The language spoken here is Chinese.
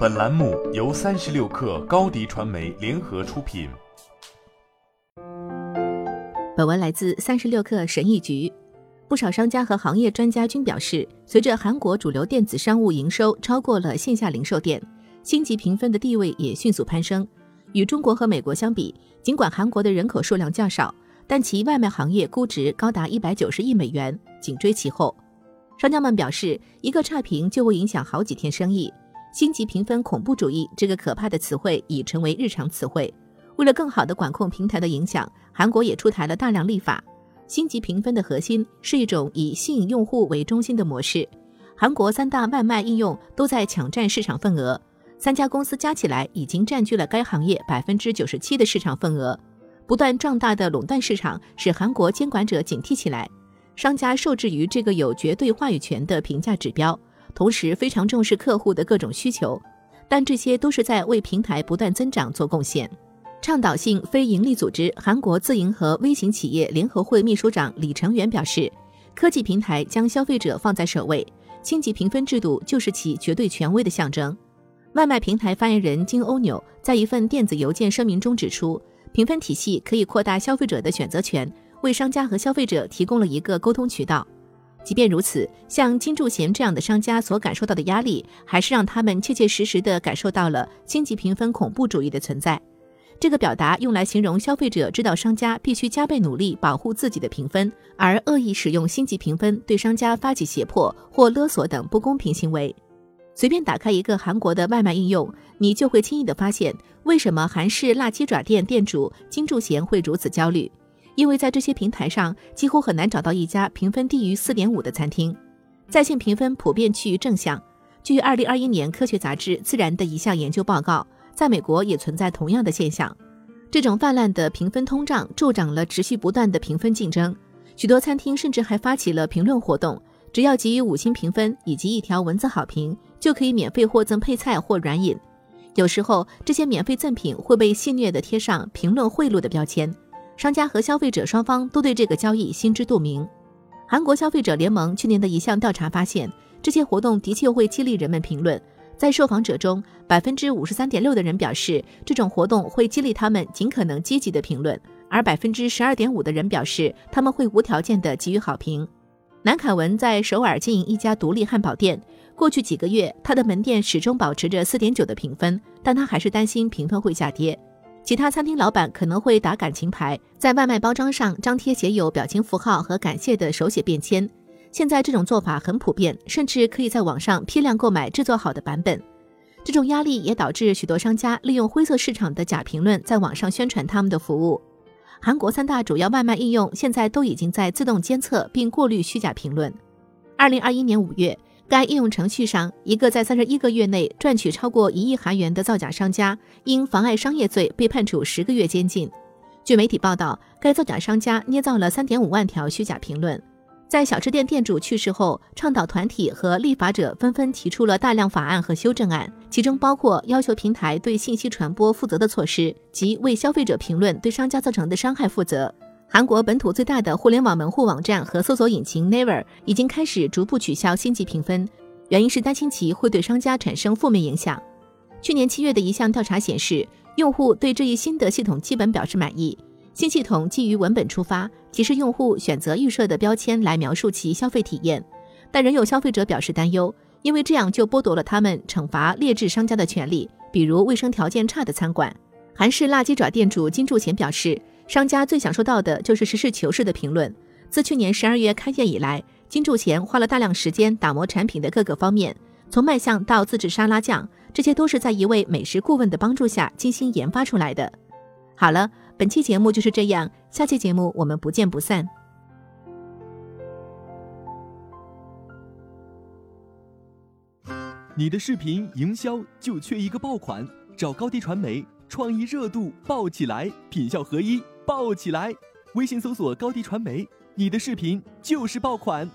本栏目由三十六氪高低传媒联合出品。本文来自三十六氪神译局。不少商家和行业专家均表示，随着韩国主流电子商务营收超过了线下零售店，星级评分的地位也迅速攀升。与中国和美国相比，尽管韩国的人口数量较少，但其外卖行业估值高达一百九十亿美元，紧追其后。商家们表示，一个差评就会影响好几天生意。星级评分恐怖主义这个可怕的词汇已成为日常词汇。为了更好地管控平台的影响，韩国也出台了大量立法。星级评分的核心是一种以吸引用户为中心的模式。韩国三大外卖应用都在抢占市场份额，三家公司加起来已经占据了该行业百分之九十七的市场份额。不断壮大的垄断市场使韩国监管者警惕起来，商家受制于这个有绝对话语权的评价指标。同时非常重视客户的各种需求，但这些都是在为平台不断增长做贡献。倡导性非营利组织韩国自营和微型企业联合会秘书长李成元表示，科技平台将消费者放在首位，星级评分制度就是其绝对权威的象征。外卖平台发言人金欧纽在一份电子邮件声明中指出，评分体系可以扩大消费者的选择权，为商家和消费者提供了一个沟通渠道。即便如此，像金柱贤这样的商家所感受到的压力，还是让他们切切实实地感受到了星级评分恐怖主义的存在。这个表达用来形容消费者知道商家必须加倍努力保护自己的评分，而恶意使用星级评分对商家发起胁迫或勒索等不公平行为。随便打开一个韩国的外卖应用，你就会轻易地发现，为什么韩式辣鸡爪店店主金柱贤会如此焦虑。因为在这些平台上，几乎很难找到一家评分低于四点五的餐厅，在线评分普遍趋于正向。据二零二一年科学杂志《自然》的一项研究报告，在美国也存在同样的现象。这种泛滥的评分通胀助长了持续不断的评分竞争。许多餐厅甚至还发起了评论活动，只要给予五星评分以及一条文字好评，就可以免费获赠配菜或软饮。有时候，这些免费赠品会被戏谑地贴上“评论贿赂”的标签。商家和消费者双方都对这个交易心知肚明。韩国消费者联盟去年的一项调查发现，这些活动的确会激励人们评论。在受访者中，百分之五十三点六的人表示，这种活动会激励他们尽可能积极的评论，而百分之十二点五的人表示他们会无条件的给予好评。南凯文在首尔经营一家独立汉堡店，过去几个月他的门店始终保持着四点九的评分，但他还是担心评分会下跌。其他餐厅老板可能会打感情牌，在外卖包装上张贴写有表情符号和感谢的手写便签。现在这种做法很普遍，甚至可以在网上批量购买制作好的版本。这种压力也导致许多商家利用灰色市场的假评论在网上宣传他们的服务。韩国三大主要外卖应用现在都已经在自动监测并过滤虚假评论。二零二一年五月。该应用程序上，一个在三十一个月内赚取超过一亿韩元的造假商家，因妨碍商业罪被判处十个月监禁。据媒体报道，该造假商家捏造了三点五万条虚假评论。在小吃店店主去世后，倡导团体和立法者纷纷提出了大量法案和修正案，其中包括要求平台对信息传播负责的措施，及为消费者评论对商家造成的伤害负责。韩国本土最大的互联网门户网站和搜索引擎 Naver 已经开始逐步取消星级评分，原因是担心其会对商家产生负面影响。去年七月的一项调查显示，用户对这一新的系统基本表示满意。新系统基于文本出发，提示用户选择预设的标签来描述其消费体验，但仍有消费者表示担忧，因为这样就剥夺了他们惩罚劣质商家的权利，比如卫生条件差的餐馆。韩式辣鸡爪店主金柱贤表示。商家最想收到的就是实事求是的评论。自去年十二月开业以来，金柱贤花了大量时间打磨产品的各个方面，从卖相到自制沙拉酱，这些都是在一位美食顾问的帮助下精心研发出来的。好了，本期节目就是这样，下期节目我们不见不散。你的视频营销就缺一个爆款，找高低传媒，创意热度爆起来，品效合一。爆起来！微信搜索高迪传媒，你的视频就是爆款。